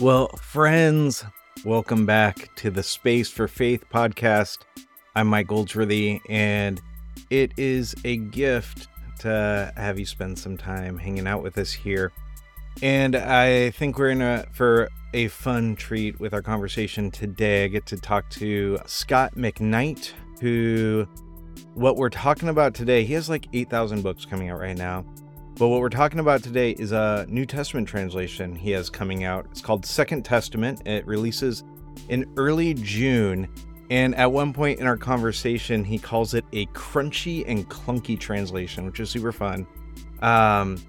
Well, friends, welcome back to the Space for Faith podcast. I'm Mike Goldsworthy, and it is a gift to have you spend some time hanging out with us here. And I think we're in a for a fun treat with our conversation today. I get to talk to Scot McKnight, who what we're talking about today, he has like 8,000 books coming out right now. But what we're talking about today is a New Testament translation he has coming out. It's called Second Testament. It releases in early June. And at one point in our conversation, he calls it a crunchy and clunky translation, which is super fun. Um,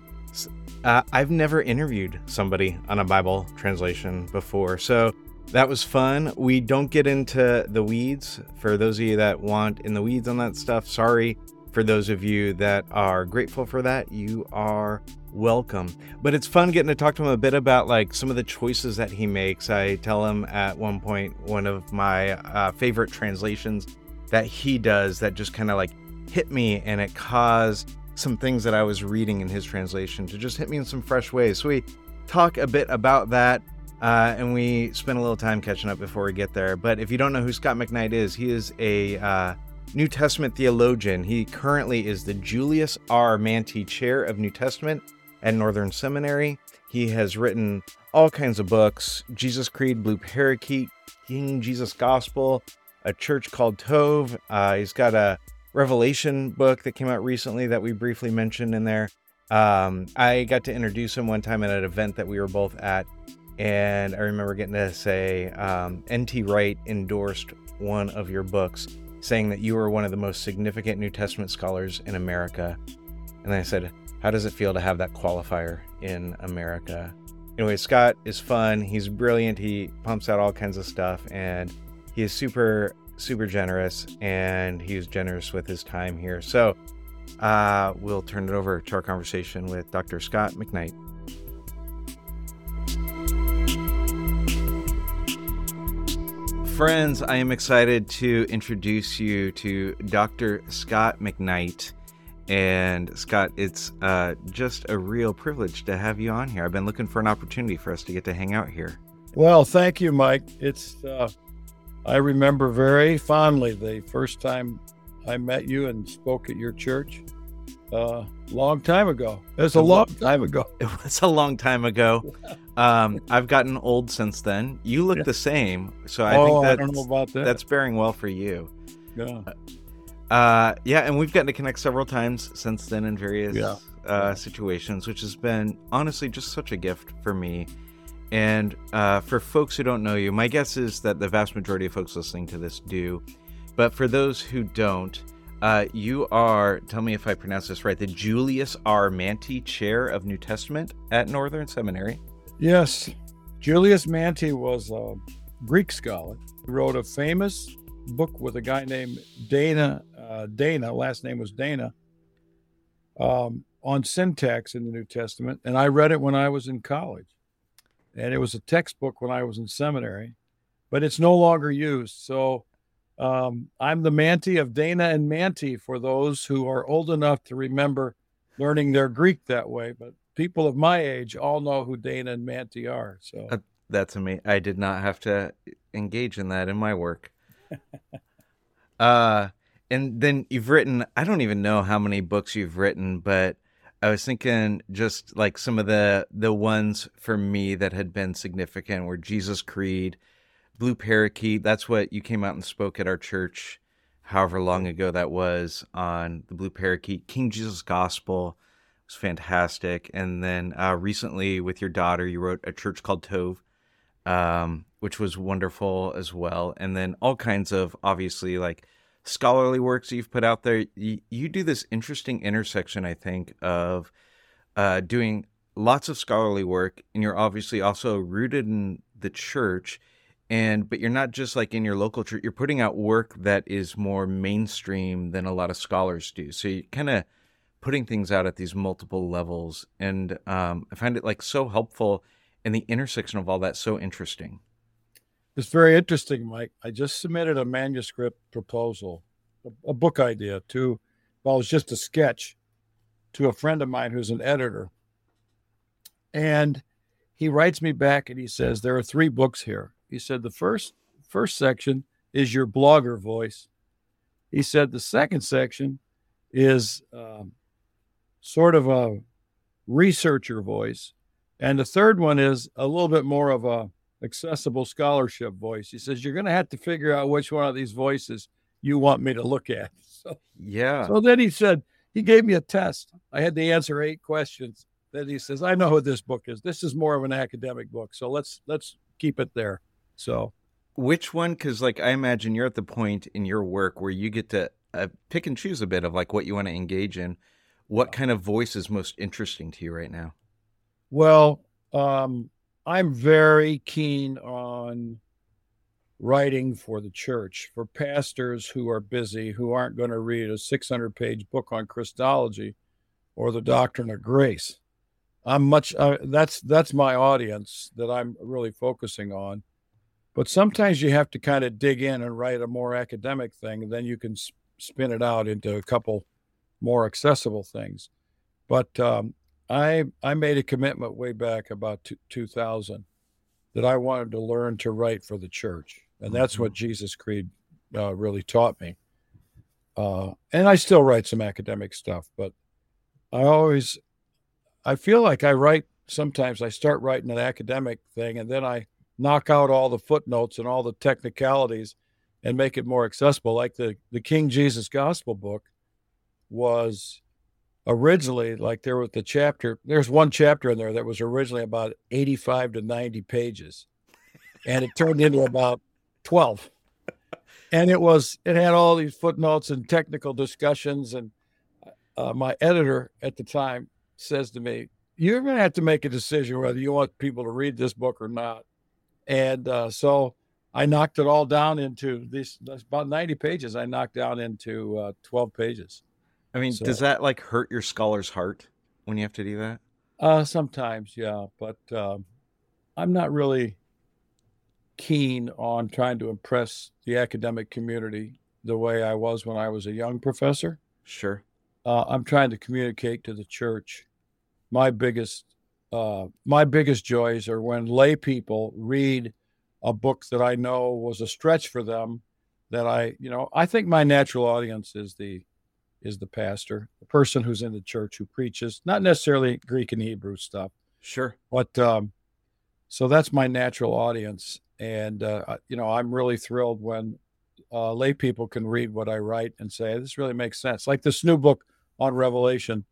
uh, I've never interviewed somebody on a Bible translation before. So that was fun. We don't get into the weeds. For those of you that want in the weeds on that stuff, sorry. For those of you that are grateful for that, you are welcome. But it's fun getting to talk to him a bit about like some of the choices that he makes. I tell him at one point one of my uh, favorite translations that he does that just kind of like hit me and it caused some things that I was reading in his translation to just hit me in some fresh ways. So we talk a bit about that. Uh, and we spend a little time catching up before we get there. But if you don't know who Scot McKnight is, he is a uh, New Testament theologian. He currently is the Julius R. Mantey Chair of New Testament at Northern Seminary. He has written all kinds of books Jesus Creed, Blue Parakeet, King Jesus Gospel, A Church Called Tov. Uh, he's got a Revelation book that came out recently that we briefly mentioned in there. Um, I got to introduce him one time at an event that we were both at. And I remember getting to say, um, N.T. Wright endorsed one of your books saying that you were one of the most significant New Testament scholars in America. And I said, How does it feel to have that qualifier in America? Anyway, Scot is fun. He's brilliant. He pumps out all kinds of stuff and he is super, super generous and he's generous with his time here. So uh, we'll turn it over to our conversation with Dr. Scot McKnight. Friends, I am excited to introduce you to Dr. Scot McKnight. And Scot, it's uh, just a real privilege to have you on here. I've been looking for an opportunity for us to get to hang out here. Well, thank you, Mike. It's uh, I remember very fondly the first time I met you and spoke at your church uh, long time ago. It was a long time ago. It was a long time ago. Um, I've gotten old since then. You look yeah. the same, so I oh, think that's, I don't know about that. that's bearing well for you. Yeah. Uh, yeah, and we've gotten to connect several times since then in various yeah. uh, situations, which has been honestly just such a gift for me. And uh, for folks who don't know you, my guess is that the vast majority of folks listening to this do. But for those who don't, uh, you are, tell me if I pronounce this right, the Julius R. Mantey Chair of New Testament at Northern Seminary. Yes. Julius Mantey was a Greek scholar. He wrote a famous book with a guy named Dana, uh, Dana, last name was Dana, um, on syntax in the New Testament. And I read it when I was in college. And it was a textbook when I was in seminary, but it's no longer used. So um, I'm the Mantey of Dana and Mantey for those who are old enough to remember learning their Greek that way. But people of my age all know who Dana and Mantey are. So uh, that's amazing. I did not have to engage in that in my work. uh, and then you've written, I don't even know how many books you've written, but I was thinking just like some of the the ones for me that had been significant were Jesus Creed, Blue Parakeet. That's what you came out and spoke at our church, however long ago that was, on the Blue Parakeet. King Jesus Gospel it was fantastic. And then uh, recently with your daughter, you wrote a church called Tov, um, which was wonderful as well. And then all kinds of obviously like scholarly works you've put out there. You, you do this interesting intersection, I think, of uh, doing lots of scholarly work, and you're obviously also rooted in the church and but you're not just like in your local church you're putting out work that is more mainstream than a lot of scholars do. So you're kind of putting things out at these multiple levels and um, i find it like so helpful and the intersection of all that so interesting. It's very interesting mike. I just submitted a manuscript proposal a, a book idea to well it's just a sketch to a friend of mine who's an editor. And he writes me back and he says there are three books here. He said the first first section is your blogger voice. He said the second section is um, sort of a researcher voice, and the third one is a little bit more of a accessible scholarship voice. He says you're going to have to figure out which one of these voices you want me to look at. So yeah. So then he said he gave me a test. I had to answer eight questions. Then he says, "I know what this book is. This is more of an academic book. So let's let's keep it there." So which one? Because like I imagine you're at the point in your work where you get to uh, pick and choose a bit of like what you want to engage in. What kind of voice is most interesting to you right now? Well, um, I'm very keen on writing for the church for pastors who are busy, who aren't going to read a 600 page book on Christology or the doctrine of grace. I'm much uh, that's that's my audience that I'm really focusing on. But sometimes you have to kind of dig in and write a more academic thing, and then you can sp- spin it out into a couple more accessible things. But um, I I made a commitment way back about t- 2000 that I wanted to learn to write for the church, and that's mm-hmm. what Jesus Creed uh, really taught me. Uh, and I still write some academic stuff, but I always I feel like I write sometimes I start writing an academic thing and then I knock out all the footnotes and all the technicalities and make it more accessible. Like the, the King Jesus Gospel book was originally like there was the chapter, there's one chapter in there that was originally about 85 to 90 pages, and it turned into about 12. And it was, it had all these footnotes and technical discussions. And uh, my editor at the time says to me, You're going to have to make a decision whether you want people to read this book or not and uh, so I knocked it all down into this. About ninety pages. I knocked down into uh, twelve pages. I mean, so, does that like hurt your scholar's heart when you have to do that? Uh, sometimes, yeah, but um, I'm not really keen on trying to impress the academic community the way I was when I was a young professor. Sure. Uh, I'm trying to communicate to the church my biggest uh, my biggest joys are when lay people read a book that I know was a stretch for them. That I, you know, I think my natural audience is the is the pastor, the person who's in the church who preaches, not necessarily Greek and Hebrew stuff. Sure. But um, so that's my natural audience, and uh, you know, I'm really thrilled when uh, lay people can read what I write and say this really makes sense. Like this new book on Revelation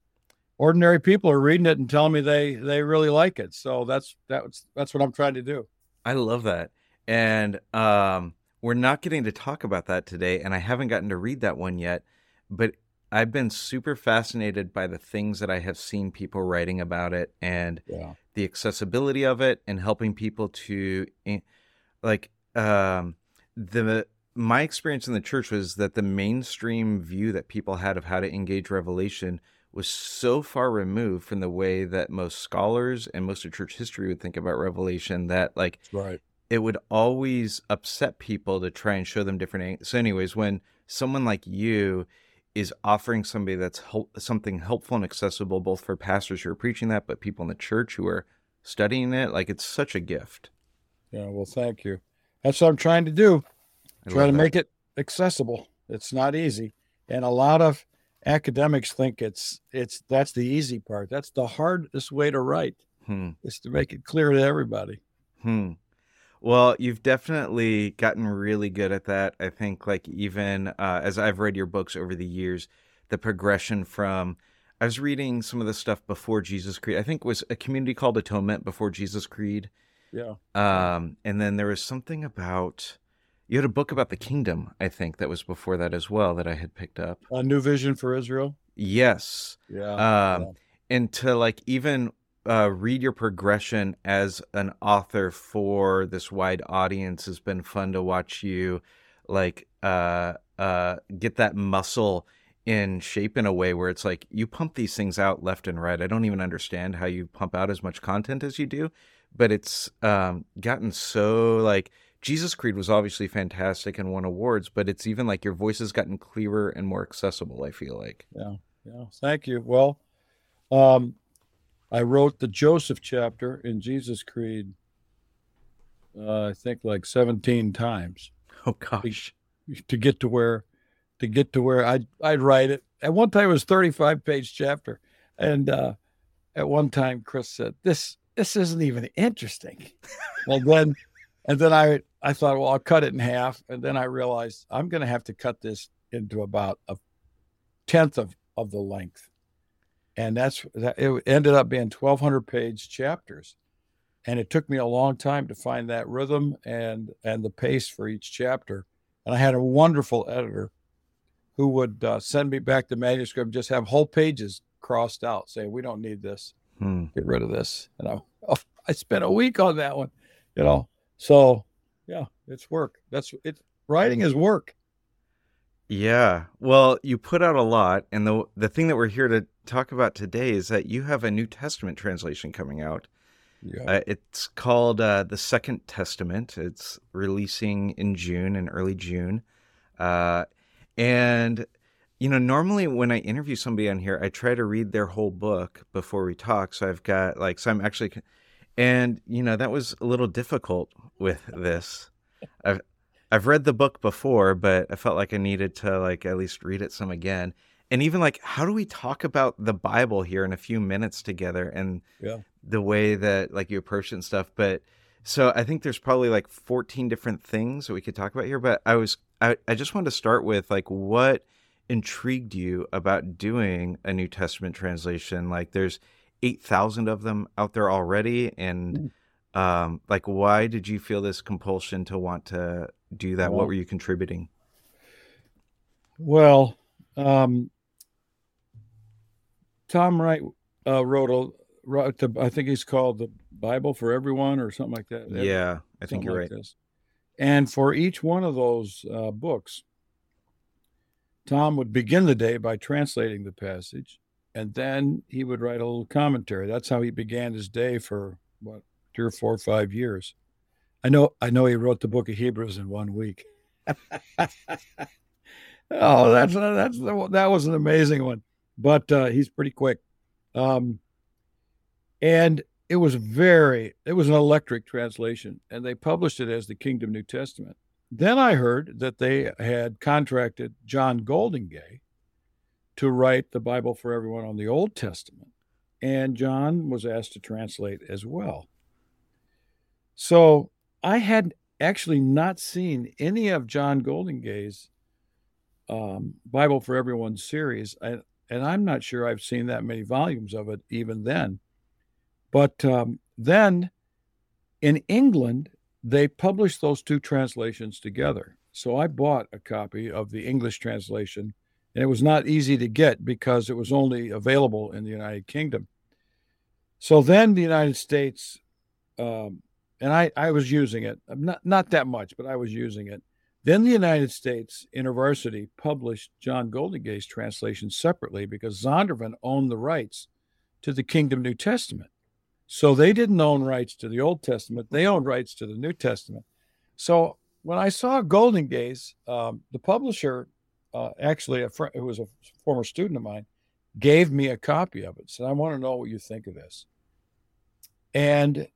ordinary people are reading it and telling me they they really like it. So that's that's that's what I'm trying to do. I love that. And um we're not getting to talk about that today and I haven't gotten to read that one yet, but I've been super fascinated by the things that I have seen people writing about it and yeah. the accessibility of it and helping people to like um the my experience in the church was that the mainstream view that people had of how to engage revelation was so far removed from the way that most scholars and most of church history would think about revelation that like right. it would always upset people to try and show them different so anyways when someone like you is offering somebody that's help, something helpful and accessible both for pastors who are preaching that but people in the church who are studying it like it's such a gift. Yeah well thank you. That's what i'm trying to do. I try to that. make it accessible. It's not easy. And a lot of academics think it's it's that's the easy part. That's the hardest way to write hmm. is to make it clear to everybody. Hmm. Well, you've definitely gotten really good at that. I think, like even uh, as I've read your books over the years, the progression from I was reading some of the stuff before Jesus Creed. I think it was a community called Atonement before Jesus Creed. Yeah. Um, and then there was something about you had a book about the kingdom, I think, that was before that as well that I had picked up. A new vision for Israel. Yes. Yeah. Um, yeah. and to like even uh, read your progression as an author for this wide audience has been fun to watch you like uh, uh, get that muscle in shape in a way where it's like you pump these things out left and right. I don't even understand how you pump out as much content as you do, but it's um, gotten so like Jesus Creed was obviously fantastic and won awards, but it's even like your voice has gotten clearer and more accessible. I feel like. Yeah, yeah. Thank you. Well, um, I wrote the Joseph chapter in Jesus Creed, uh, I think like 17 times. Oh gosh. To get to where, to get to where I'd, I'd write it. At one time it was 35 page chapter. And uh, at one time Chris said, this, this isn't even interesting. well, then, and then I, I thought, well, I'll cut it in half. And then I realized I'm going to have to cut this into about a tenth of, of the length. And that's that it ended up being 1200 page chapters. And it took me a long time to find that rhythm and and the pace for each chapter. And I had a wonderful editor who would uh, send me back the manuscript, just have whole pages crossed out, saying, "We don't need this. Hmm. Get rid of this." And I, oh, I spent a week on that one, you know. So, yeah, it's work. That's it. Writing is work. Yeah. Well, you put out a lot, and the the thing that we're here to talk about today is that you have a New Testament translation coming out. Yeah. Uh, it's called uh, the Second Testament. It's releasing in June, in early June, uh, and you know, normally when I interview somebody on here, I try to read their whole book before we talk. So I've got like, so I'm actually, and you know, that was a little difficult with this. I've I've read the book before, but I felt like I needed to like at least read it some again. And even like how do we talk about the Bible here in a few minutes together and yeah. the way that like you approach it and stuff. But so I think there's probably like 14 different things that we could talk about here. But I was I, I just wanted to start with like what intrigued you about doing a New Testament translation? Like there's 8,000 of them out there already. And mm um, like why did you feel this compulsion to want to do that well, what were you contributing well um, tom wright uh, wrote a wrote the, i think he's called the bible for everyone or something like that yeah i think you're like right this. and for each one of those uh, books tom would begin the day by translating the passage and then he would write a little commentary that's how he began his day for what three or four or five years. I know I know he wrote the book of Hebrews in one week. oh, that's that's that was an amazing one, but uh, he's pretty quick. Um, and it was very it was an electric translation, and they published it as the Kingdom New Testament. Then I heard that they had contracted John Goldingay to write the Bible for everyone on the Old Testament, and John was asked to translate as well. So I had actually not seen any of John Goldingay's um, Bible for Everyone series, and, and I'm not sure I've seen that many volumes of it even then. But um, then in England, they published those two translations together. So I bought a copy of the English translation, and it was not easy to get because it was only available in the United Kingdom. So then the United States um, and I, I was using it not not that much, but I was using it. Then the United States University published John Goldingay's translation separately because Zondervan owned the rights to the Kingdom New Testament. So they didn't own rights to the Old Testament; they owned rights to the New Testament. So when I saw Goldingay's, um, the publisher, uh, actually, a fr- who was a former student of mine, gave me a copy of it. Said, "I want to know what you think of this." And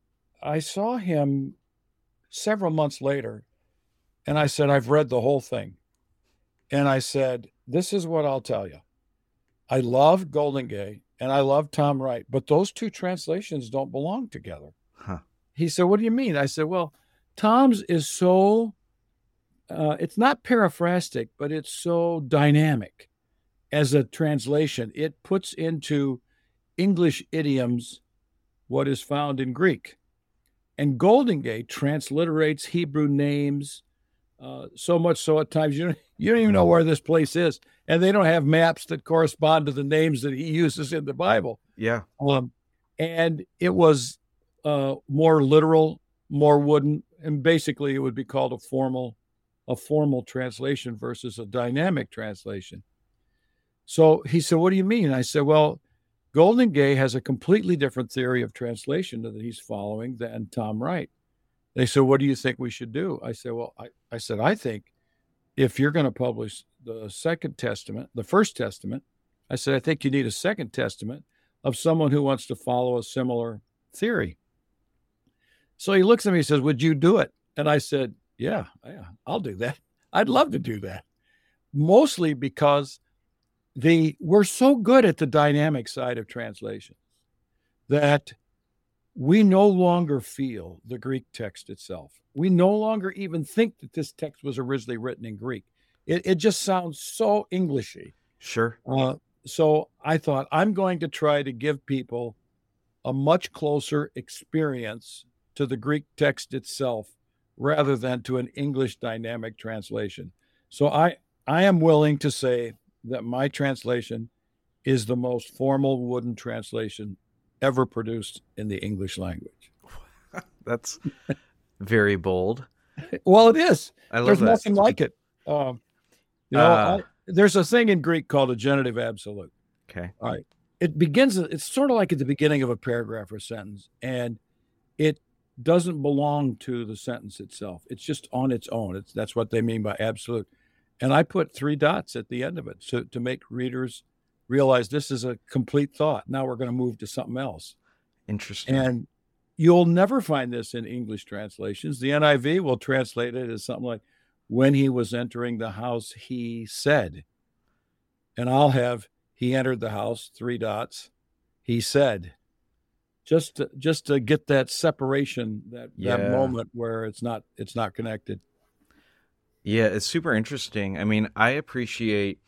I saw him several months later and I said, I've read the whole thing. And I said, This is what I'll tell you. I love Goldingay and I love Tom Wright, but those two translations don't belong together. Huh. He said, What do you mean? I said, Well, Tom's is so, uh, it's not paraphrastic, but it's so dynamic as a translation. It puts into English idioms what is found in Greek. And Goldingay transliterates Hebrew names uh, so much so at times you don't, you don't even know where this place is. And they don't have maps that correspond to the names that he uses in the Bible. Yeah. Um, and it was uh, more literal, more wooden, and basically it would be called a formal, a formal translation versus a dynamic translation. So he said, "What do you mean?" I said, "Well, Goldingay has a completely different theory of translation that he's following than Tom Wright. They said, What do you think we should do? I said, Well, I, I said, I think if you're going to publish the second testament, the first testament, I said, I think you need a second testament of someone who wants to follow a similar theory. So he looks at me and says, Would you do it? And I said, Yeah, yeah, I'll do that. I'd love to do that. Mostly because the we're so good at the dynamic side of translation that we no longer feel the Greek text itself. We no longer even think that this text was originally written in Greek. It, it just sounds so Englishy. Sure. Uh, so I thought I'm going to try to give people a much closer experience to the Greek text itself rather than to an English dynamic translation. So I I am willing to say that my translation is the most formal wooden translation ever produced in the English language. That's very bold. Well, it is. I love There's that. nothing like it. Um, you know, Uh, I, there's a thing in Greek called a genitive absolute. Okay. All right. It begins. It's sort of like at the beginning of a paragraph or sentence, and doesn't belong to the sentence itself. It's just on its own. It's that's what they mean by absolute. And I put three dots at the end of it so, to make readers realize this is a complete thought. Now we're going to move to something else. Interesting. And you'll never find this in English translations. The NIV will translate it as something like, when he was entering the house, he said. And I'll have, he entered the house, three dots, he said. Just to, just to get that separation, that, Yeah. that moment where it's not it's not connected. Yeah, it's super interesting. I mean, I appreciate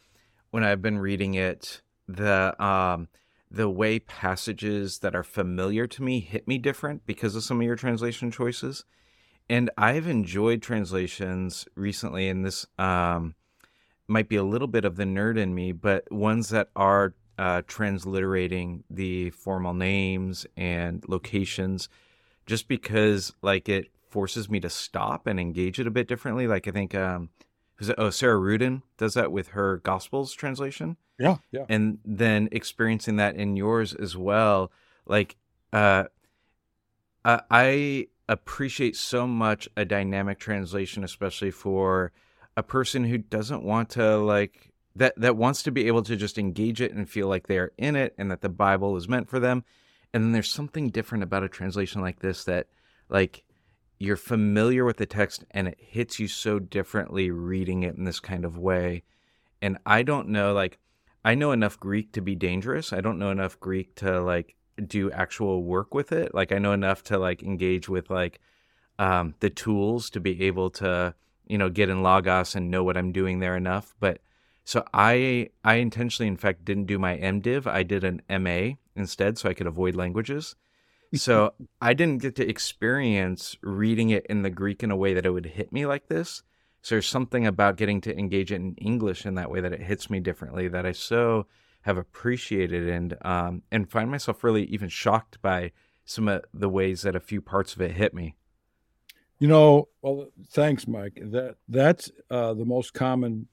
when I've been reading it the um the way passages that are familiar to me hit me different because of some of your translation choices. And I've enjoyed translations recently and this um might be a little bit of the nerd in me, but ones that are uh, transliterating the formal names and locations just because like it forces me to stop and engage it a bit differently. Like I think um it? oh Sarah Ruden does that with her Gospels translation, Yeah, yeah. and then experiencing that in yours as well. Like uh, I appreciate so much a dynamic translation, especially for a person who doesn't want to like that that wants to be able to just engage it and feel like they're in it and that the Bible is meant for them. And then there's something different about a translation like this that like you're familiar with the text and it hits you so differently reading it in this kind of way. And I don't know, like, I know enough Greek to be dangerous. I don't know enough Greek to like do actual work with it. Like, I know enough to like engage with like um, the tools to be able to, you know, get in Logos and know what I'm doing there enough. But so I, I intentionally, in fact, didn't do my MDiv. I did an MA instead, so I could avoid languages. So I didn't get to experience reading it in the Greek in a way that it would hit me like this. So there's something about getting to engage it in English in that way that it hits me differently that I so have appreciated and um, and find myself really even shocked by some of the ways that a few parts of it hit me. You know, well, thanks, Mike. That that's uh, the most common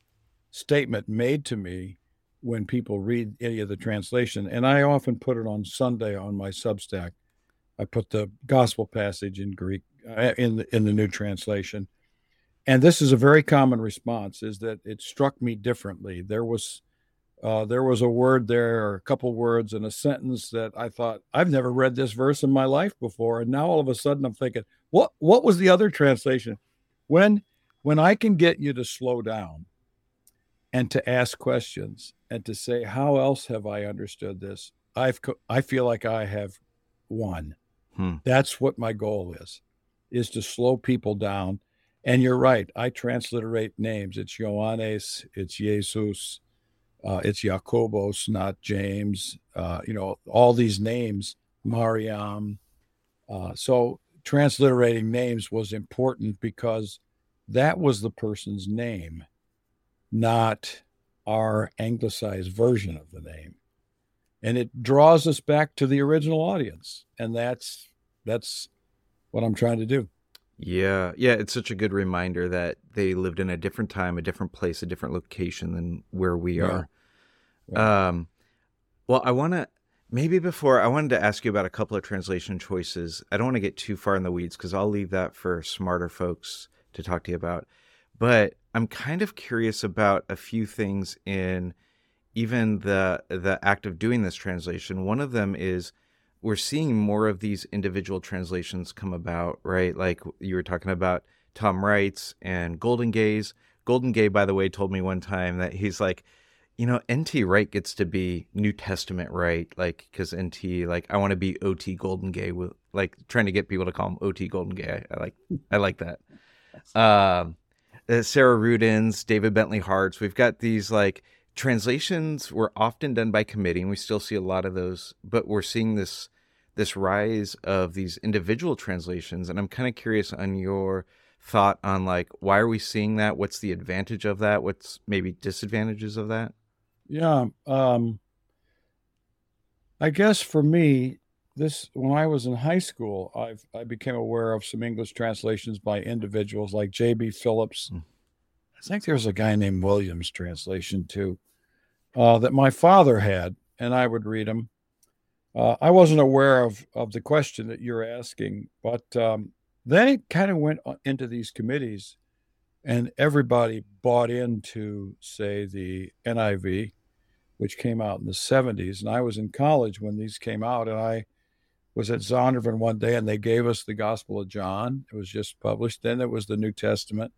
statement made to me when people read any of the translation, and I often put it on Sunday on my Substack. I put the gospel passage in Greek uh, in the in the new translation, and this is a very common response: is that it struck me differently. There was uh, there was a word there, or a couple words in a sentence that I thought I've never read this verse in my life before, and now all of a sudden I'm thinking, what what was the other translation? When when I can get you to slow down and to ask questions and to say, how else have I understood this? I've co- I feel like I have won. Hmm. That's what my goal is, is to slow people down. And you're right. I transliterate names. It's Ioannes, it's Jesus, uh, it's Jacobos, not James. Uh, you know, all these names, Mariam. Uh, so transliterating names was important because that was the person's name, not our anglicized version of the name. And it draws us back to the original audience. And that's that's what I'm trying to do. Yeah, yeah, it's such a good reminder that they lived in a different time, a different place, a different location than where we Yeah. are. Um, well, I want to maybe before I wanted to ask you about a couple of translation choices. I don't want to get too far in the weeds because I'll leave that for smarter folks to talk to you about. But I'm kind of curious about a few things in even the the act of doing this translation. One of them is we're seeing more of these individual translations come about, right? Like you were talking about Tom Wright's and Goldingay's. Golden Gay, by the way, told me one time that he's like, you know, NT Wright gets to be New Testament Wright, like because NT, like I want to be OT Goldingay with like trying to get people to call him OT Goldingay. I, I like, I like that. Um, uh, Sarah Rudens, David Bentley Harts. We've got these like translations were often done by committee, and we still see a lot of those. But we're seeing this this rise of these individual translations, and I'm kind of curious on your thought on like why are we seeing that? What's the advantage of that? What's maybe disadvantages of that? Yeah, um, I guess for me, this when I was in high school, I I became aware of some English translations by individuals like J.B. Phillips. Mm. I think there was a guy named Williams translation too uh, that my father had, and I would read them. Uh, I wasn't aware of of the question that you're asking, but um, then it kind of went into these committees, and everybody bought into, say, the NIV, which came out in the 70s. And I was in college when these came out, and I was at Zondervan one day and they gave us the Gospel of John. It was just published. Then it was the New Testament.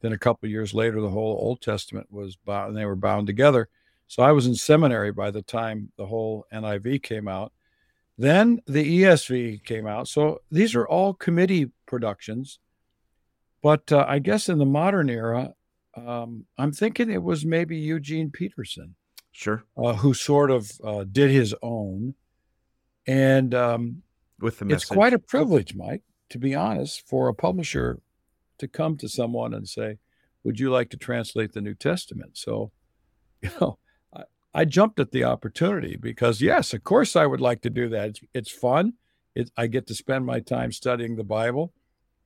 Then a couple years later, the whole Old Testament was bound, and they were bound together. So I was in seminary by the time the whole NIV came out. Then the ESV came out. So these are all committee productions. But uh, I guess in the modern era, um, I'm thinking it was maybe Eugene Peterson. Sure. Uh, who sort of uh, did his own and um, with the message. it's quite a privilege, Mike, to be honest, for a publisher to come to someone and say, "Would you like to translate the New Testament?" So, you know, I, I jumped at the opportunity because, yes, of course, I would like to do that. It's, it's fun. It, I get to spend my time studying the Bible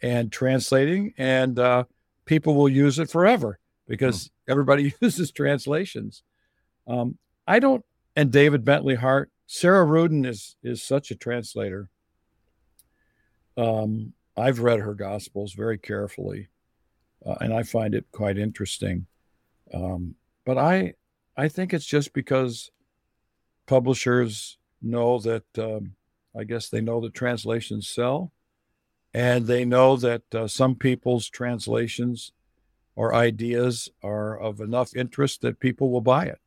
and translating, and uh, people will use it forever because mm. everybody uses translations. Um, I don't, and David Bentley Hart, Sarah Ruden is is such a translator. Um, I've read her Gospels very carefully, uh, and I find it quite interesting. Um, but I I think it's just because publishers know that um, I guess they know that translations sell, and they know that uh, some people's translations or ideas are of enough interest that people will buy it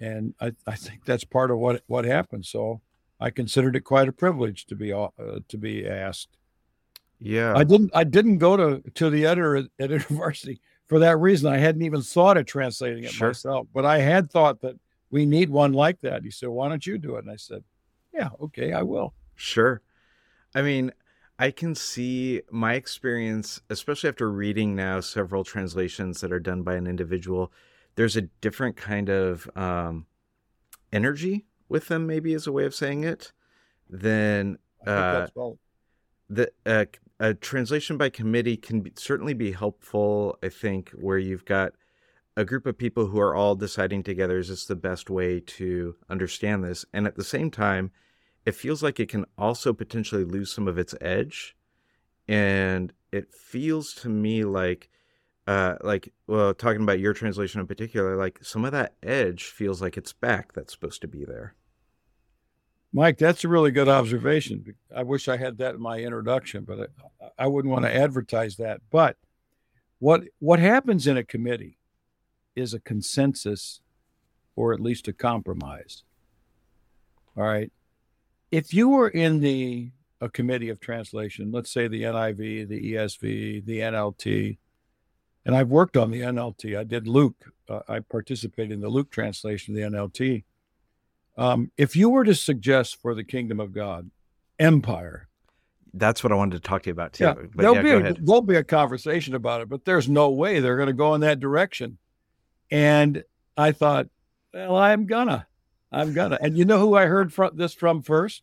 and I, I think that's part of what what happened. So I considered it quite a privilege to be uh, to be asked. Yeah, I didn't I didn't go to to the editor at, at university for that reason. I hadn't even thought of translating it sure. myself, but I had thought that we need one like that. He said, "Why don't you do it?" And I said, "Yeah, okay, I will." Sure. I mean, I can see my experience, especially after reading now several translations that are done by an individual there's a different kind of um, energy with them, maybe is a way of saying it, than uh, the uh, a translation by committee can be, certainly be helpful. I think where you've got a group of people who are all deciding together is this the best way to understand this, and at the same time, it feels like it can also potentially lose some of its edge, and it feels to me like uh, like well talking about your translation in particular like some of that edge feels like it's back that's supposed to be there. Mike that's a really good observation. I wish i had that in my introduction but i, I wouldn't want to advertise that. But what what happens in a committee is a consensus or at least a compromise. All right? If you were in the a committee of translation let's say the niv the esv the nlt and I've worked on the NLT. I did Luke. Uh, I participated in the Luke translation of the NLT. Um, if you were to suggest for the kingdom of God, empire. That's what I wanted to talk to you about too. Yeah, there'll yeah, be a, there'll be a conversation about it, but there's no way they're going to go in that direction. And I thought, well, I'm gonna, I'm gonna. And you know who I heard from this from first?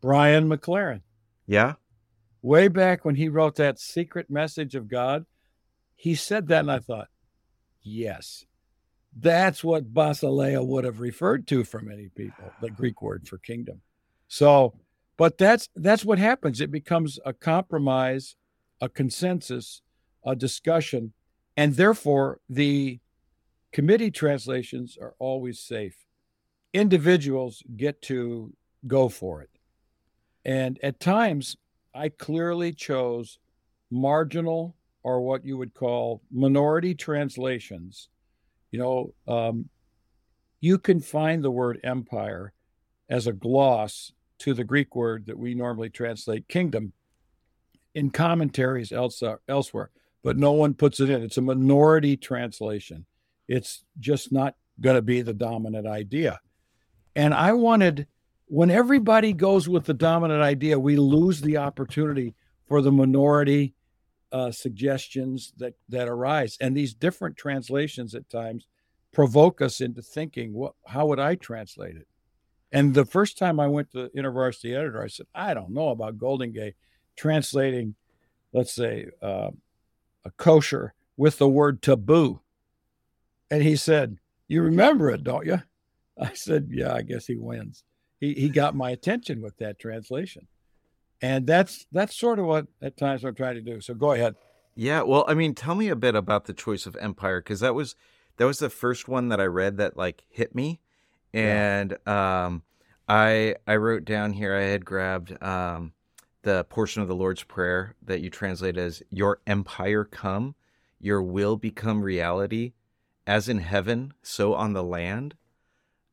Brian McLaren. Yeah. Way back when he wrote that secret message of God he said that, and I thought, yes, that's what basileia would have referred to for many people, the Greek word for kingdom. So, but that's that's what happens. It becomes a compromise, a consensus, a discussion, and therefore the committee translations are always safe. Individuals get to go for it. And at times, I clearly chose marginal or what you would call minority translations. You know, um, you can find the word empire as a gloss to the Greek word that we normally translate kingdom in commentaries elsewhere, but no one puts it in. It's a minority translation. It's just not going to be the dominant idea. And I wanted, when everybody goes with the dominant idea, we lose the opportunity for the minority uh, suggestions that that arise. And these different translations at times provoke us into thinking, what, how would I translate it? And the first time I went to InterVarsity editor, I said, I don't know about Goldingay translating, let's say, uh, a kosher with the word taboo. And he said, You remember it, don't you? I said, Yeah, I guess he wins. He, he got my attention with that translation. And that's that's sort of what at times I'm trying to do. So go ahead. Yeah, well, I mean, tell me a bit about the choice of empire because that was that was the first one that I read that like hit me, and yeah. um, I I wrote down here I had grabbed um, the portion of the Lord's Prayer that you translate as "Your empire come, Your will become reality, as in heaven, so on the land."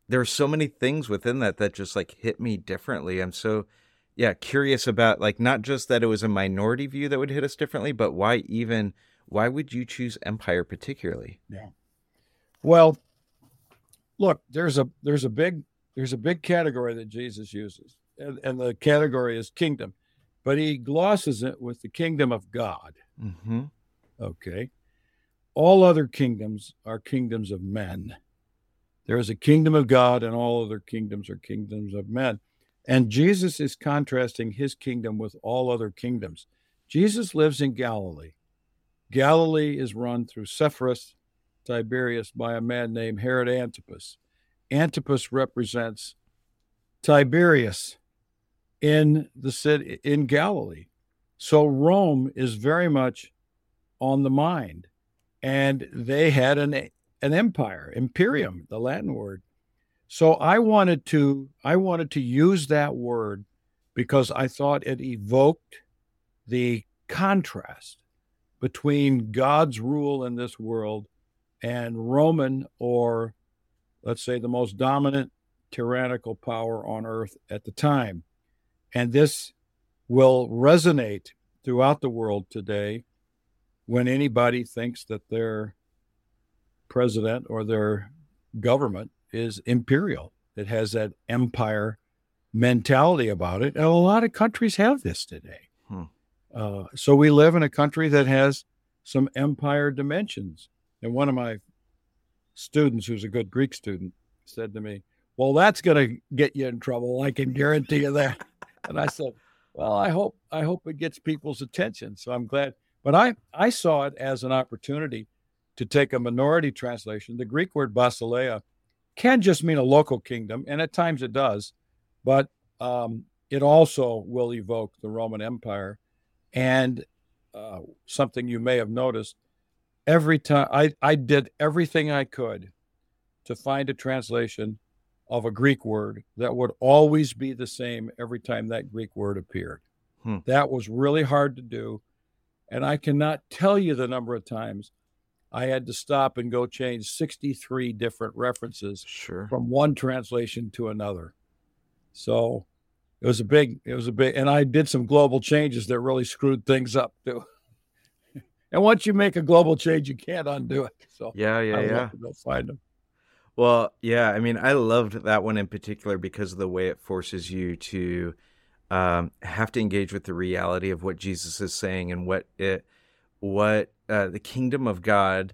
There are so many things within that that just like hit me differently. I'm so yeah curious about like not just that it was a minority view that would hit us differently, but why even why would you choose empire particularly? Yeah. Well, look, there's a there's a big there's a big category that Jesus uses, and, and the category is kingdom, but he glosses it with the kingdom of God. Mm-hmm. Okay. All other kingdoms are kingdoms of men. There is a kingdom of God, and all other kingdoms are kingdoms of men. And Jesus is contrasting his kingdom with all other kingdoms. Jesus lives in Galilee. Galilee is run through Sepphoris, Tiberias by a man named Herod Antipas. Antipas represents Tiberias in the city in Galilee. So Rome is very much on the mind. And they had an an empire, imperium, the Latin word. So I wanted to I wanted to use that word because I thought it evoked the contrast between God's rule in this world and Roman, or let's say the most dominant tyrannical power on earth at the time. And this will resonate throughout the world today when anybody thinks that their president or their government is imperial. It has that empire mentality about it. And a lot of countries have this today. Hmm. Uh, so we live in a country that has some empire dimensions. And one of my students, who's a good Greek student, said to me, Well, that's going to get you in trouble. I can guarantee you that. and I said, Well, I hope I hope it gets people's attention. So I'm glad. But I, I saw it as an opportunity to take a minority translation. The Greek word basileia can just mean a local kingdom, and at times it does, but um, it also will evoke the Roman Empire. And uh, something you may have noticed every time I, I did everything I could to find a translation of a Greek word that would always be the same every time that Greek word appeared. Hmm. That was really hard to do. And I cannot tell you the number of times I had to stop and go change 63 different references sure. from one translation to another. So it was a big, it was a big, and I did some global changes that really screwed things up too. And once you make a global change, you can't undo it. So yeah, yeah, yeah. go find them. Well, yeah. I mean, I loved that one in particular because of the way it forces you to um, have to engage with the reality of what Jesus is saying and what it, what uh, the kingdom of God,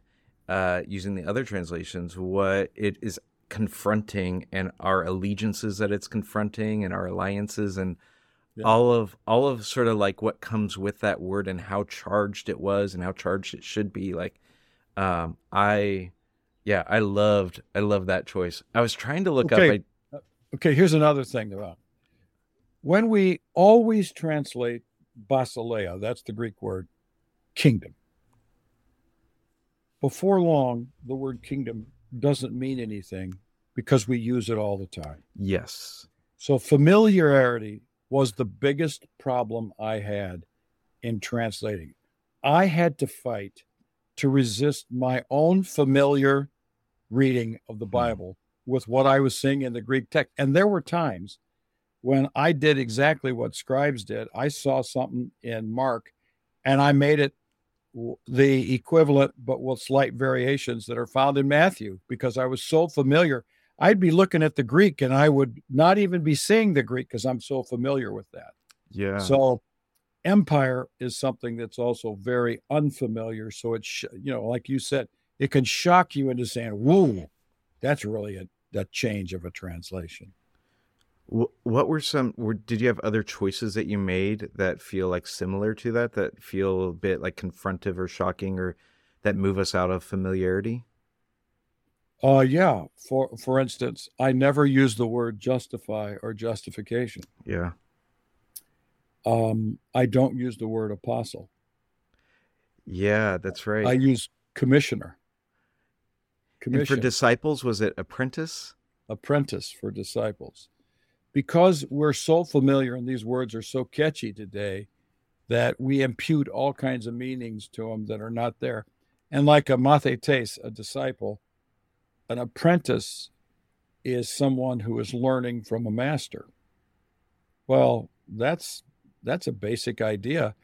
uh, using the other translations, what it is confronting and our allegiances that it's confronting and our alliances and yeah. all of all of sort of like what comes with that word and how charged it was and how charged it should be like um i yeah i loved i love that choice i was trying to look okay. up I... Uh, okay here's another thing about when we always translate basileia that's the greek word kingdom before long the word kingdom doesn't mean anything because we use it all the time. Yes. So familiarity was the biggest problem I had in translating. I had to fight to resist my own familiar reading of the Hmm. Bible with what I was seeing in the Greek text. And there were times when I did exactly what scribes did. I saw something in Mark and I made it the equivalent, but with slight variations that are found in Matthew because I was so familiar. I'd be looking at the Greek and I would not even be seeing the Greek because I'm so familiar with that. Yeah. So, empire is something that's also very unfamiliar. So it's sh- you know, like you said, it can shock you into saying, "Whoa, that's really a, a change of a translation." Wh- What were some? Were, did you have other choices that you made that feel like similar to that? That feel a bit like confrontive or shocking, or that move us out of familiarity? Uh yeah. For for instance, I never use the word justify or justification. Yeah. Um, I don't use the word apostle. Yeah, that's right. I use commissioner. and for disciples, was it apprentice? apprentice for disciples. Because we're so familiar and these words are so catchy today that we impute all kinds of meanings to them that are not there. And like a mathetes, a disciple, an apprentice is someone who is learning from a master. Well, that's that's a basic idea,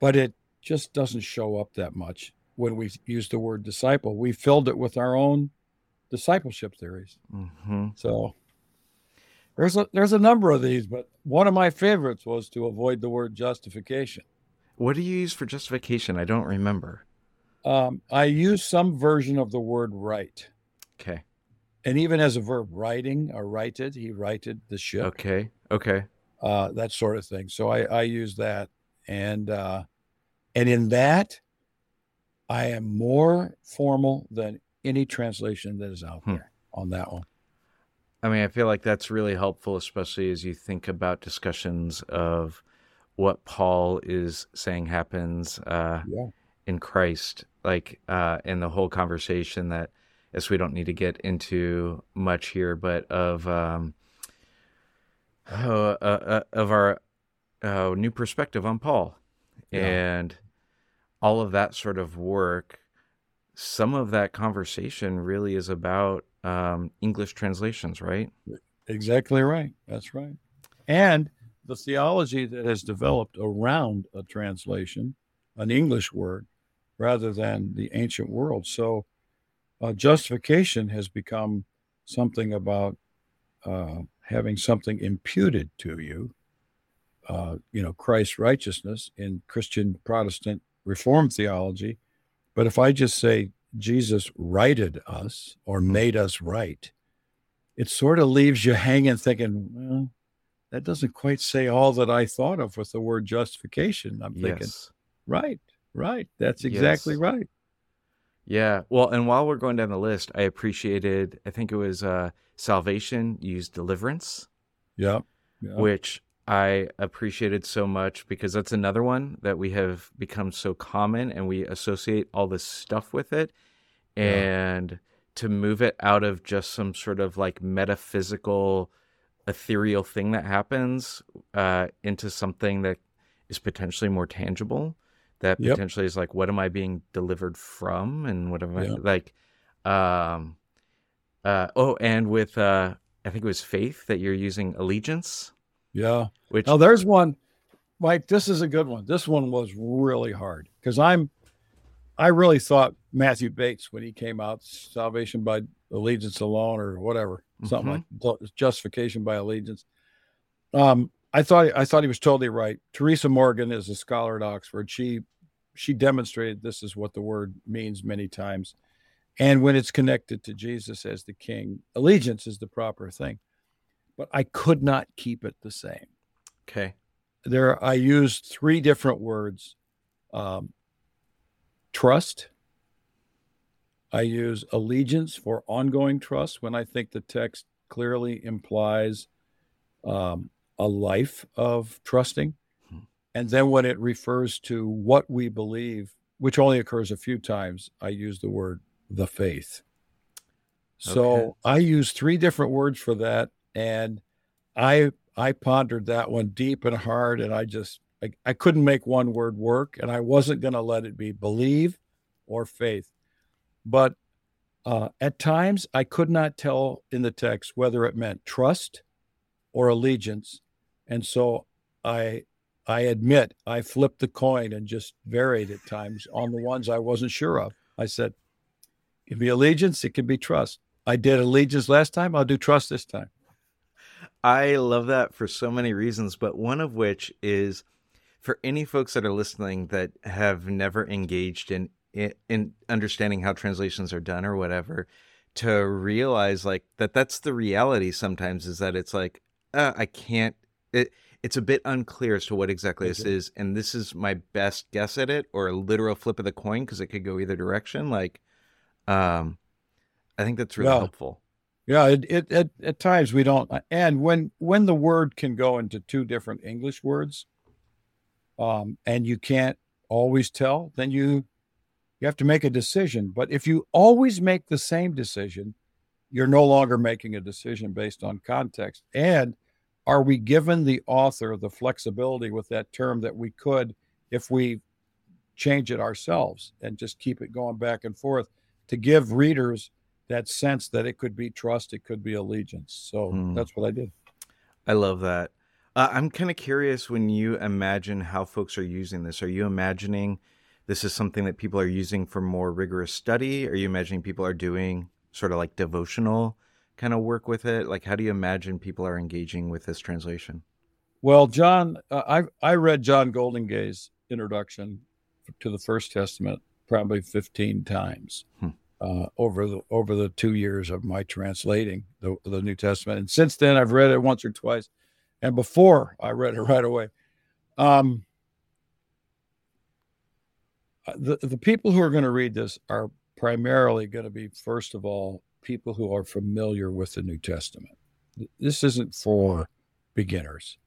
but it just doesn't show up that much when we use the word disciple. We filled it with our own discipleship theories. hmm So there's a there's a number of these, but one of my favorites was to avoid the word justification. What do you use for justification? I don't remember. Um, I use some version of the word right, Okay. and even as a verb, writing or righted, he righted the ship, Okay. Okay. uh, that sort of thing. So I I use that, and uh, and in that, I am more formal than any translation that is out Hmm. there on that one. I mean, I feel like that's really helpful, especially as you think about discussions of what Paul is saying happens uh, Yeah. in Christ, like uh, in the whole conversation that, as we don't need to get into much here, but of um, uh, uh, uh, of our uh, new perspective on Paul, Yeah. and all of that sort of work. Some of that conversation really is about um, English translations, right? Exactly right. That's right. And the theology that has developed around a translation, an English word, rather than the ancient world. So uh, justification has become something about uh, having something imputed to you. Uh, you know, Christ's righteousness in Christian Protestant Reformed theology. But if I just say Jesus righted us or made us right, it sort of leaves you hanging thinking, well, that doesn't quite say all that I thought of with the word justification. I'm thinking, right, right. That's exactly Yes. right. Yeah. Well, and while we're going down the list, I appreciated, I think it was uh, salvation used deliverance, Yeah. yeah. which I appreciated so much because that's another one that we have become so common and we associate all this stuff with it. Yeah. And to move it out of just some sort of like metaphysical, ethereal thing that happens uh, into something that is potentially more tangible that Yep. potentially is like what am i being delivered from and what am i Yeah. like um uh oh and with uh i think it was faith that you're using allegiance Yeah. which Now there's one, Mike. This is a good one. This one was really hard because I'm, I really thought Matthew Bates when he came out, salvation by allegiance alone or whatever, something like justification by allegiance. Um, I thought I thought he was totally right. Teresa Morgan is a scholar at Oxford. She she demonstrated this is what the word means many times, and when it's connected to Jesus as the King, allegiance is the proper thing. But I could not keep it the same. Okay. There i used three different words um, trust. I use allegiance for ongoing trust when i think the text clearly implies um, a life of trusting. Hmm. and then when it refers to what we believe which only occurs a few times i use the word the faith. So Okay. I use three different words for that, and I I pondered that one deep and hard, and I just I, I couldn't make one word work, and I wasn't going to let it be believe or faith. But uh, at times, I could not tell in the text whether it meant trust or allegiance, and so I I admit I flipped the coin and just varied at times on the ones I wasn't sure of. I said, "It can be allegiance, it can be trust." I did allegiance last time. I'll do trust this time. I love that for so many reasons, but one of which is for any folks that are listening that have never engaged in in understanding how translations are done or whatever, to realize like that that's the reality sometimes is that it's like uh, I can't it it's a bit unclear as to what exactly this Mhm. is and this is my best guess at it or a literal flip of the coin because it could go either direction like um I think that's really Yeah. helpful. Yeah, it, it, it at times we don't, and when when the word can go into two different English words, um, and you can't always tell, then you you have to make a decision. But if you always make the same decision, you're no longer making a decision based on context. And are we given the author the flexibility with that term that we could, if we change it ourselves and just keep it going back and forth, to give readers that sense that it could be trust, it could be allegiance. So Hmm. that's what I did. I love that. Uh, I'm kind of curious when you imagine how folks are using this. Are you imagining this is something that people are using for more rigorous study? Are you imagining people are doing sort of like devotional kind of work with it? Like, how do you imagine people are engaging with this translation? Well, John, uh, I I read John Goldingay's introduction to the First Testament probably 15 times Hmm. Uh, over the over the two years of my translating the the New Testament, and since then I've read it once or twice, and before I read it right away. Um, uh, the the people who are going to read this are primarily going to be first of all people who are familiar with the New Testament. This isn't for beginners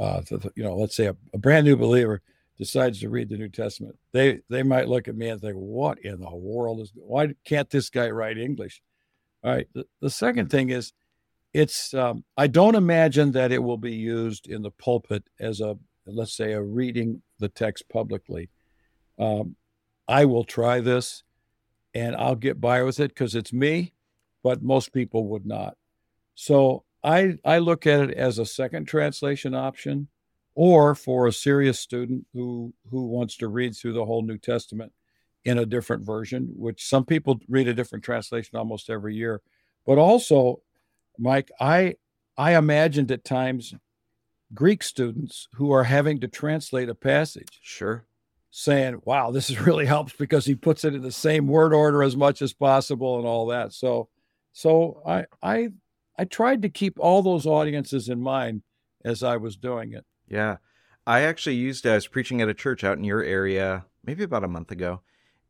uh, you know, let's say a, a brand new believer decides to read the New Testament, they they might look at me and think, "What in the world is? Why can't this guy write English?" All right. The, the second thing is, it's um, I don't imagine that it will be used in the pulpit as a let's say a reading the text publicly. Um, I will try this, and I'll get by with it because it's me, but most people would not. So I I look at it as a second translation option, or for a serious student who who wants to read through the whole New Testament in a different version, which some people read a different translation almost every year. But also, Mike, I I imagined at times Greek students who are having to translate a passage Sure. saying, "Wow, this is really helps because he puts it in the same word order as much as possible and all that." So, so I I I tried to keep all those audiences in mind as I was doing it. Yeah. I actually used, I was preaching at a church out in your area, maybe about a month ago,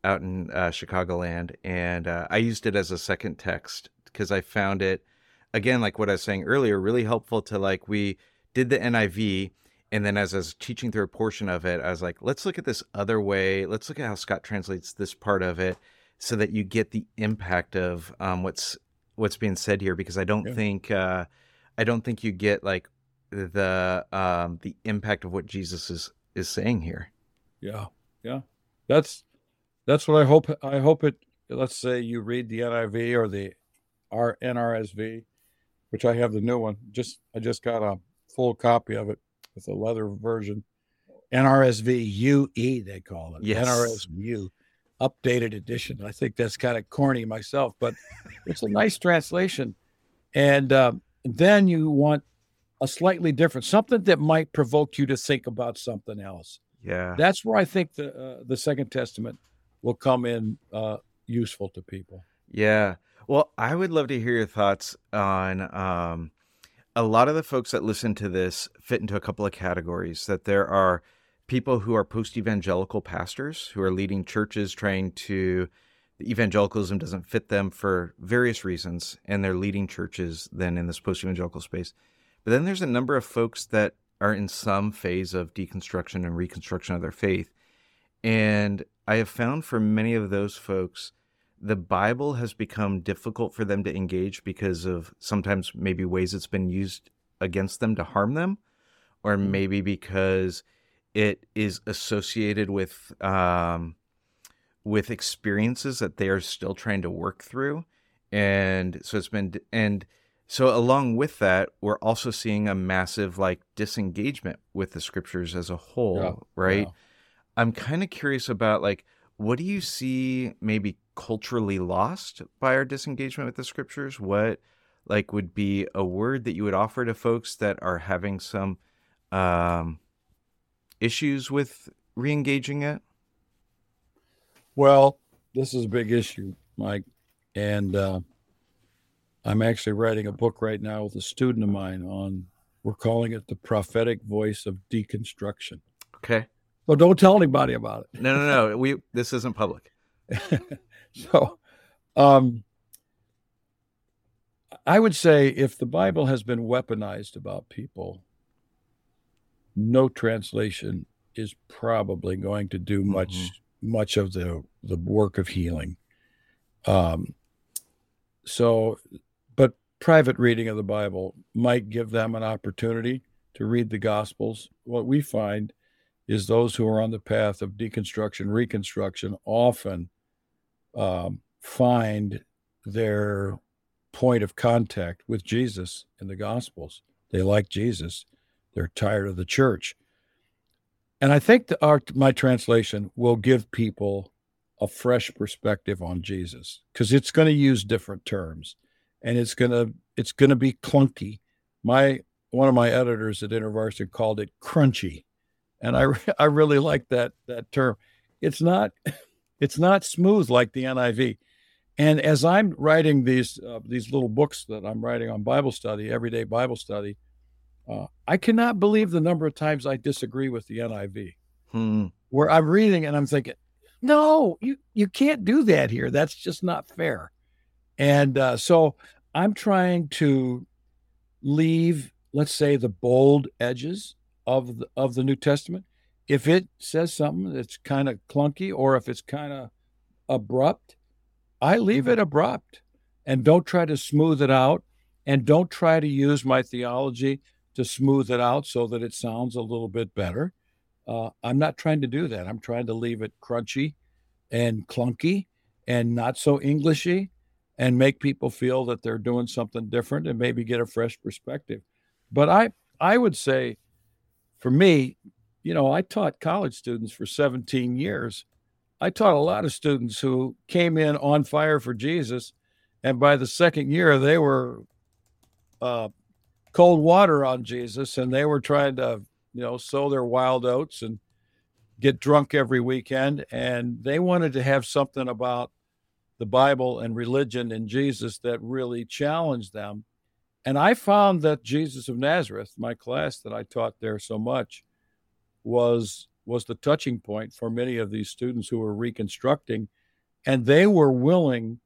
out in uh, Chicagoland. And uh, I used it as a second text because I found it, again, like what I was saying earlier, really helpful to like, we did the NIV. And then as I was teaching through a portion of it, I was like, let's look at this other way. Let's look at how Scot translates this part of it so that you get the impact of um, what's what's being said here because I don't Yeah. think uh, I don't think you get like the um the impact of what Jesus is is saying here. Yeah, yeah, that's that's what I hope. I hope it. Let's say you read the NIV or the R NRSV, which I have the new one. Just I just got a full copy of it with a leather version. NRSV UE they call it. Yes. NRSV updated edition. I think that's kind of corny myself, but it's a nice translation. And um, then you want a slightly different something that might provoke you to think about something else Yeah. that's where I think the uh, the Second Testament will come in uh, useful to people. Yeah. Well, I would love to hear your thoughts on um, a lot of the folks that listen to this fit into a couple of categories. That there are people who are post evangelical pastors who are leading churches trying to, the evangelicalism doesn't fit them for various reasons, and they're leading churches then in this post evangelical space. But then there's a number of folks that are in some phase of deconstruction and reconstruction of their faith. And I have found for many of those folks the Bible has become difficult for them to engage because of sometimes maybe ways it's been used against them to harm them, or Mm-hmm. maybe because it is associated with um, with experiences that they are still trying to work through, and so it's been and so along with that, we're also seeing a massive like disengagement with the scriptures as a whole, Yeah, right? yeah. I'm kind of curious about like what do you see maybe culturally lost by our disengagement with the scriptures? What like would be a word that you would offer to folks that are having some um issues with re-engaging it? Well, this is a big issue, Mike, and uh, I'm actually writing a book right now with a student of mine on. We're calling it the prophetic voice of deconstruction. Okay. So don't tell anybody about it. No, no, no. we this isn't public. so um i would say if the bible has been weaponized about people no translation is probably going to do much Mhm. much of the the work of healing um so private reading of the bible might give them an opportunity to read the gospels what we find is those who are on the path of deconstruction reconstruction often um, find their point of contact with Jesus in the Gospels. They like Jesus. They're tired of the church. And I think that our, my translation will give people a fresh perspective on Jesus because it's going to use different terms and it's going to it's to be clunky. My one of my editors at InterVarsity called it crunchy. And I I really like that that term. It's not it's not smooth like the NIV. And as I'm writing these uh, these little books that I'm writing on Bible study, everyday Bible study, uh, I cannot believe the number of times I disagree with the NIV. Hmm. Where I'm reading and I'm thinking, no, you you can't do that here. That's just not fair. And uh, so I'm trying to leave, let's say, the bold edges of the, of the New Testament. If it says something that's kind of clunky or if it's kind of abrupt, I leave it abrupt and don't try to smooth it out and don't try to use my theology to smooth it out so that it sounds a little bit better. Uh, I'm not trying to do that. I'm trying to leave it crunchy and clunky and not so Englishy and make people feel that they're doing something different and maybe get a fresh perspective. But I I would say for me, you know, I taught college students for 17 years. I taught a lot of students who came in on fire for Jesus and by the second year they were uh, cold water on Jesus and they were trying to, you know, sow their wild oats and get drunk every weekend and they wanted to have something about the Bible and religion and Jesus that really challenged them. And I found that Jesus of Nazareth, my class that I taught there so much, was was the touching point for many of these students who were reconstructing, and they were willing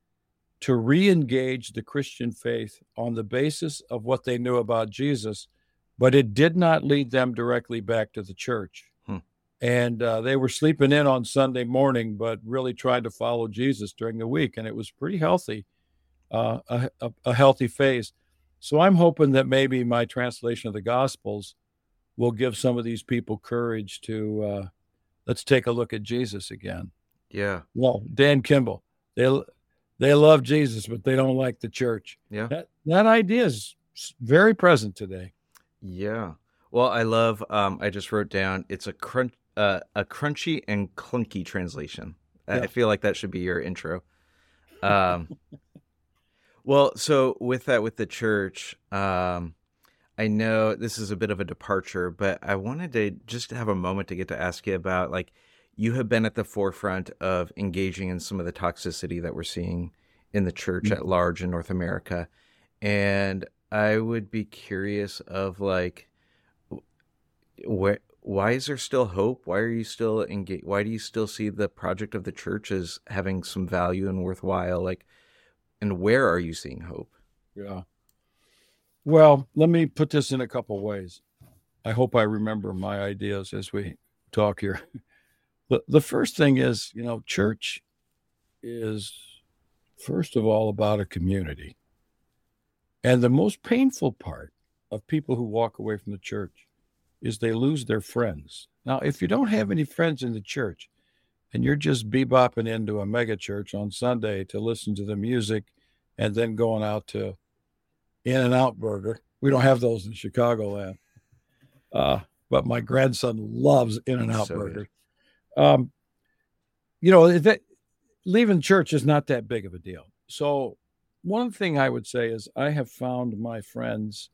to re-engage the Christian faith on the basis of what they knew about Jesus, but it did not lead them directly back to the church. And uh, they were sleeping in on Sunday morning, but really tried to follow Jesus during the week, and it was pretty healthy, uh, a, a, a healthy phase. So I'm hoping that maybe my translation of the Gospels will give some of these people courage to uh, let's take a look at Jesus again. Yeah. Well, Dan Kimball, they they love Jesus, but they don't like the church. Yeah. That that idea is very present today. Yeah. Well, I love. Um, I just wrote down. It's a crunch, uh, a crunchy and clunky translation. I- Yeah. I feel like that should be your intro. Um, well, so with that, with the church, um, I know this is a bit of a departure, but I wanted to just have a moment to get to ask you about like you have been at the forefront of engaging in some of the toxicity that we're seeing in the church at large in North America, and I would be curious of like where why is there still hope? Why are you still engaged? Why do you still see the project of the church as having some value and worthwhile? Like, and where are you seeing hope? Yeah. Well, let me put this in a couple ways. I hope I remember my ideas as we talk here. The, the first thing is, you know, church is first of all, about a community. And the most painful part of people who walk away from the church is they lose their friends. Now, if you don't have any friends in the church and you're just bebopping into a mega church on Sunday to listen to the music and then going out to In and Out Burger, we don't have those in Chicagoland. Uh, but my grandson loves In and Out so Burger. Um, you know, that leaving church is not that big of a deal. So, one thing I would say is I have found my friends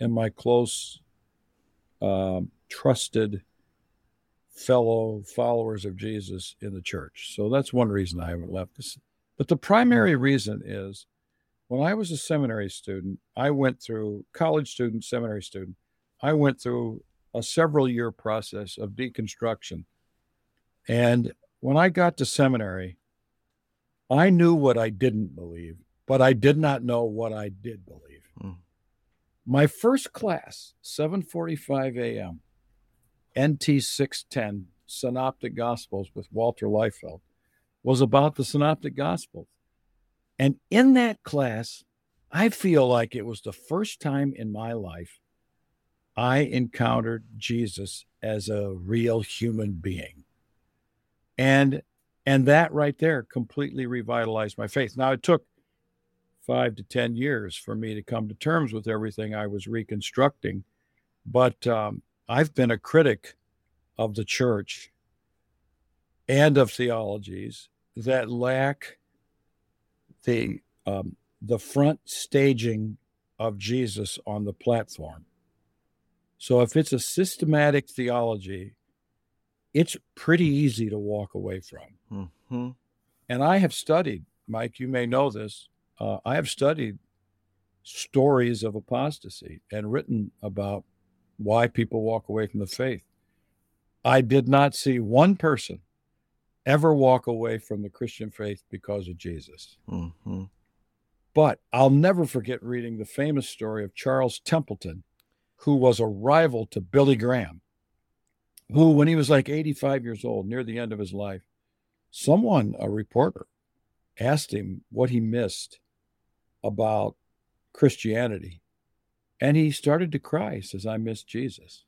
and my close, uh, trusted fellow followers of Jesus in the church. So that's one reason I haven't left. This. But the primary reason is when I was a seminary student, I went through college student, seminary student, I went through a several year process of deconstruction. And when I got to seminary, I knew what I didn't believe, but I did not know what I did believe. Hmm. My first class, 7:45 a.m., NT 610 Synoptic Gospels with Walter Liefeld, was about the Synoptic Gospels. And in that class, I feel like it was the first time in my life I encountered Jesus as a real human being. And and that right there completely revitalized my faith. Now it took 5 to 10 years for me to come to terms with everything I was reconstructing, but um, I've been a critic of the church and of theologies that lack the um, the front staging of Jesus on the platform. So if it's a systematic theology, it's pretty easy to walk away from. Mm-hmm. And I have studied, Mike, you may know this. Uh, I have studied stories of apostasy and written about why people walk away from the faith. I did not see one person ever walk away from the Christian faith because of Jesus. Mm-hmm. But I'll never forget reading the famous story of Charles Templeton, who was a rival to Billy Graham, who, when he was like 85 years old, near the end of his life, someone, a reporter, asked him what he missed about Christianity. And he started to cry. He says, I miss Jesus.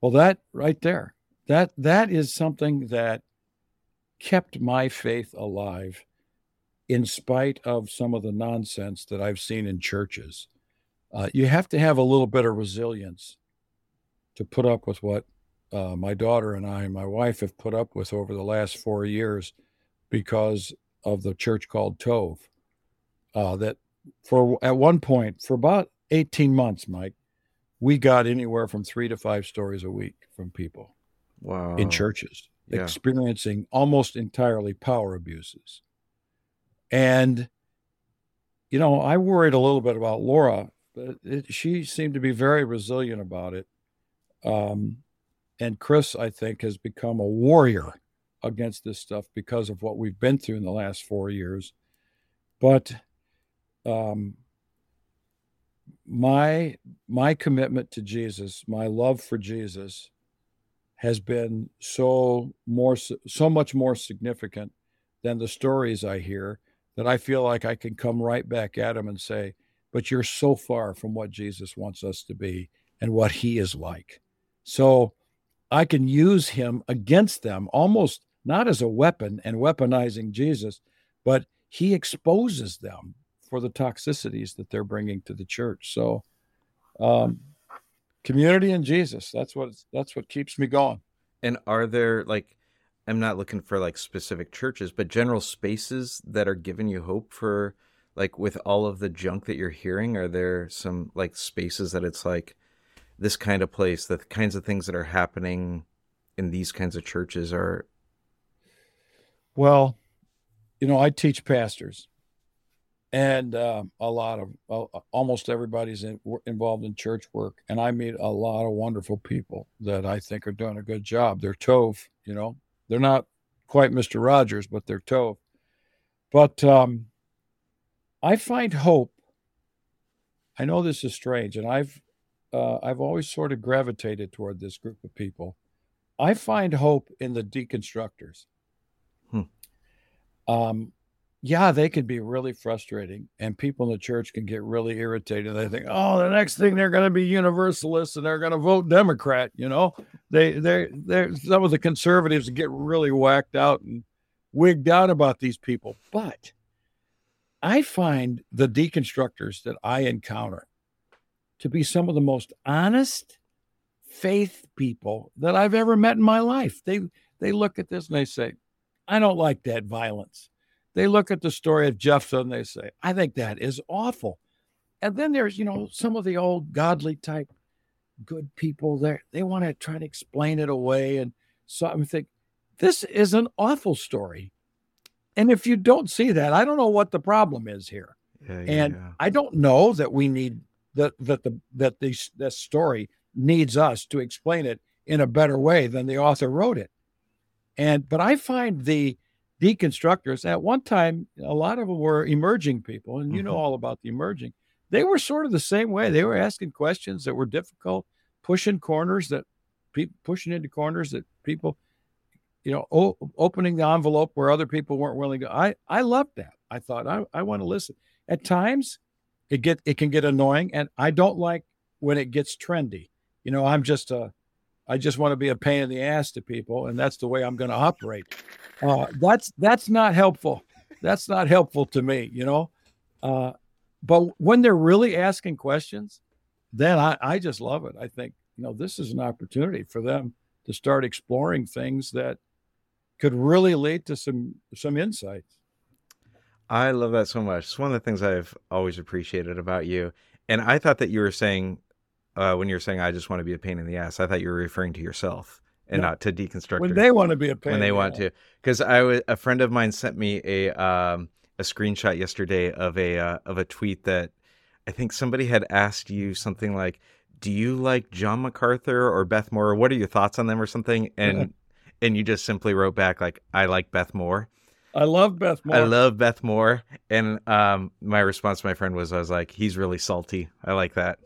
Well, that right there, that that is something that kept my faith alive in spite of some of the nonsense that I've seen in churches uh, you have to have a little bit of resilience to put up with what uh, my daughter and I and my wife have put up with over the last four years because of the church called Tov. Uh, that for at one point for about 18 months, Mike, we got anywhere from three to five stories a week from people. Wow. In churches yeah. experiencing almost entirely power abuses. And, you know, I worried a little bit about Laura but it, she seemed to be very resilient about it. Um, and Kris, I think, has become a warrior against this stuff because of what we've been through in the last four years. But um, my my commitment to Jesus, my love for Jesus, has been so more so much more significant than the stories I hear that I feel like I can come right back at him and say, but you're so far from what Jesus wants us to be and what he is like. So I can use him against them almost not as a weapon and weaponizing Jesus, but he exposes them for the toxicities that they're bringing to the church. So, um, community and Jesus, that's what that's what keeps me going. And are there like I'm not looking for like specific churches, but general spaces that are giving you hope for like with all of the junk that you're hearing are there some like spaces that it's like this kind of place the kinds of things that are happening in these kinds of churches are well you know i teach pastors and uh, a lot of uh, almost everybody's in, involved in church work and i meet a lot of wonderful people that i think are doing a good job they're Tov you know they're not quite mr rogers but they're Tov but um, I find hope. I know this is strange, and I've uh, I've always sort of gravitated toward this group of people. I find hope in the deconstructors. Hmm. Um, yeah, they can be really frustrating, and people in the church can get really irritated. They think, oh, the next thing they're going to be universalists and they're going to vote Democrat. You know, they they they some of the conservatives get really whacked out and wigged out about these people. But I find the deconstructors that I encounter to be some of the most honest faith people that I've ever met in my life. They they look at this and they say, I don't like that violence. They look at the story of Jephthah and they say, I think that is awful. And then there's, you know, some of the old godly type good people there. They want to try to explain it away. And so I think this is an awful story. And if you don't see that, I don't know what the problem is here. Yeah, and yeah. I don't know that we need that that the that this this story needs us to explain it in a better way than the author wrote it. And but I find the deconstructors at one time a lot of them were emerging people and you mm-hmm. know all about the emerging. They were sort of the same way. They were asking questions that were difficult pushing corners that people pushing into corners that people you know o- opening the envelope where other people weren't willing to. I i loved that. I thought i, I want to listen. At times it get it can get annoying and i don't like when it gets trendy. You know i'm just a I just want to be a pain in the ass to people, and that's the way I'm going to operate. Uh, that's that's not helpful. That's not helpful to me, you know. Uh, but when they're really asking questions, then I, I just love it. I think you know this is an opportunity for them to start exploring things that could really lead to some some insights. I love that so much. It's one of the things I've always appreciated about you. And I thought that you were saying uh, when you're saying I just want to be a pain in the ass. I thought you were referring to yourself and no. not to deconstructors. When they want to be a pain. When they want to, because I w- a friend of mine sent me a um, a screenshot yesterday of a uh, of a tweet that I think somebody had asked you something like, "Do you like John MacArthur or Beth Moore? What are your thoughts on them or something?" And and you just simply wrote back like, "I like Beth Moore." I love Beth Moore. I love Beth Moore. And um, my response to my friend was, I was like, he's really salty. I like that.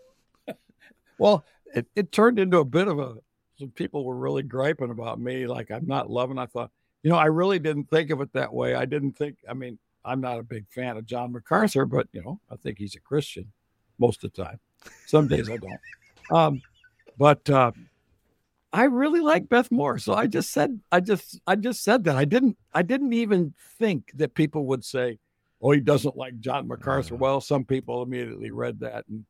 Well, it, it turned into a bit of a, some people were really griping about me, like I'm not loving. I thought, you know, I really didn't think of it that way. I didn't think, I mean, I'm not a big fan of John MacArthur, but, you know, I think he's a Christian most of the time. Some days I don't. Um, but uh, I really like Beth Moore. So I just said, I just, I just said that. I didn't, I didn't even think that people would say, oh, he doesn't like John MacArthur. Well, some people immediately read that and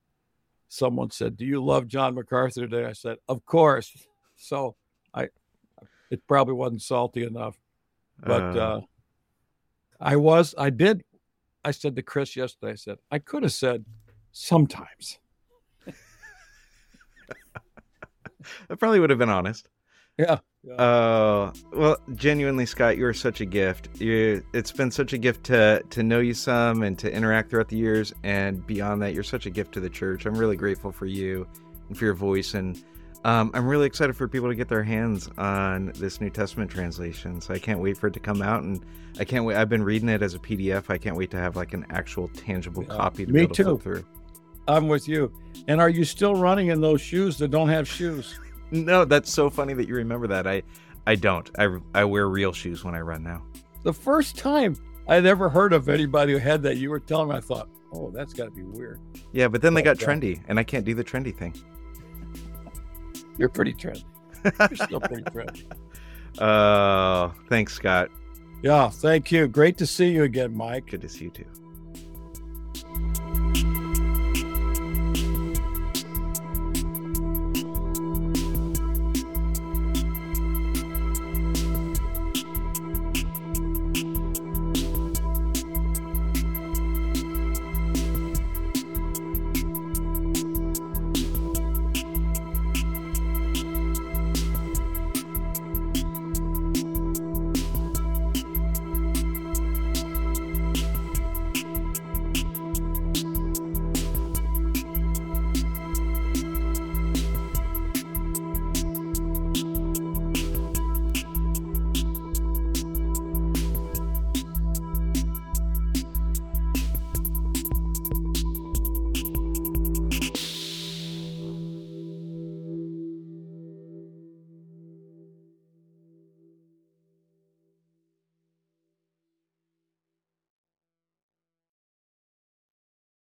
someone said, "Do you love John MacArthur today?" I said, "Of course." So I, it probably wasn't salty enough, but uh, uh, I was. I did. I said to Kris yesterday. I said I could have said sometimes. that probably would have been honest. Yeah. Oh uh, well, genuinely, Scot, you are such a gift. You, it's been such a gift to to know you some and to interact throughout the years. And beyond that, you're such a gift to the church. I'm really grateful for you and for your voice. And um, I'm really excited for people to get their hands on this New Testament translation. So I can't wait for it to come out. And I can't wait. I've been reading it as a PDF. I can't wait to have like an actual tangible yeah, copy to me be able too. to flip through. I'm with you. And are you still running in those shoes that don't have shoes? No, that's so funny that you remember that. I I don't. I I wear real shoes when I run now. The first time I'd ever heard of anybody who had that, you were telling me, I thought, oh, that's got to be weird. Yeah, but then they got trendy, and I can't do the trendy thing. You're pretty trendy. You're still pretty trendy. Uh, thanks, Scot. Yeah, thank you. Great to see you again, Mike. Good to see you too.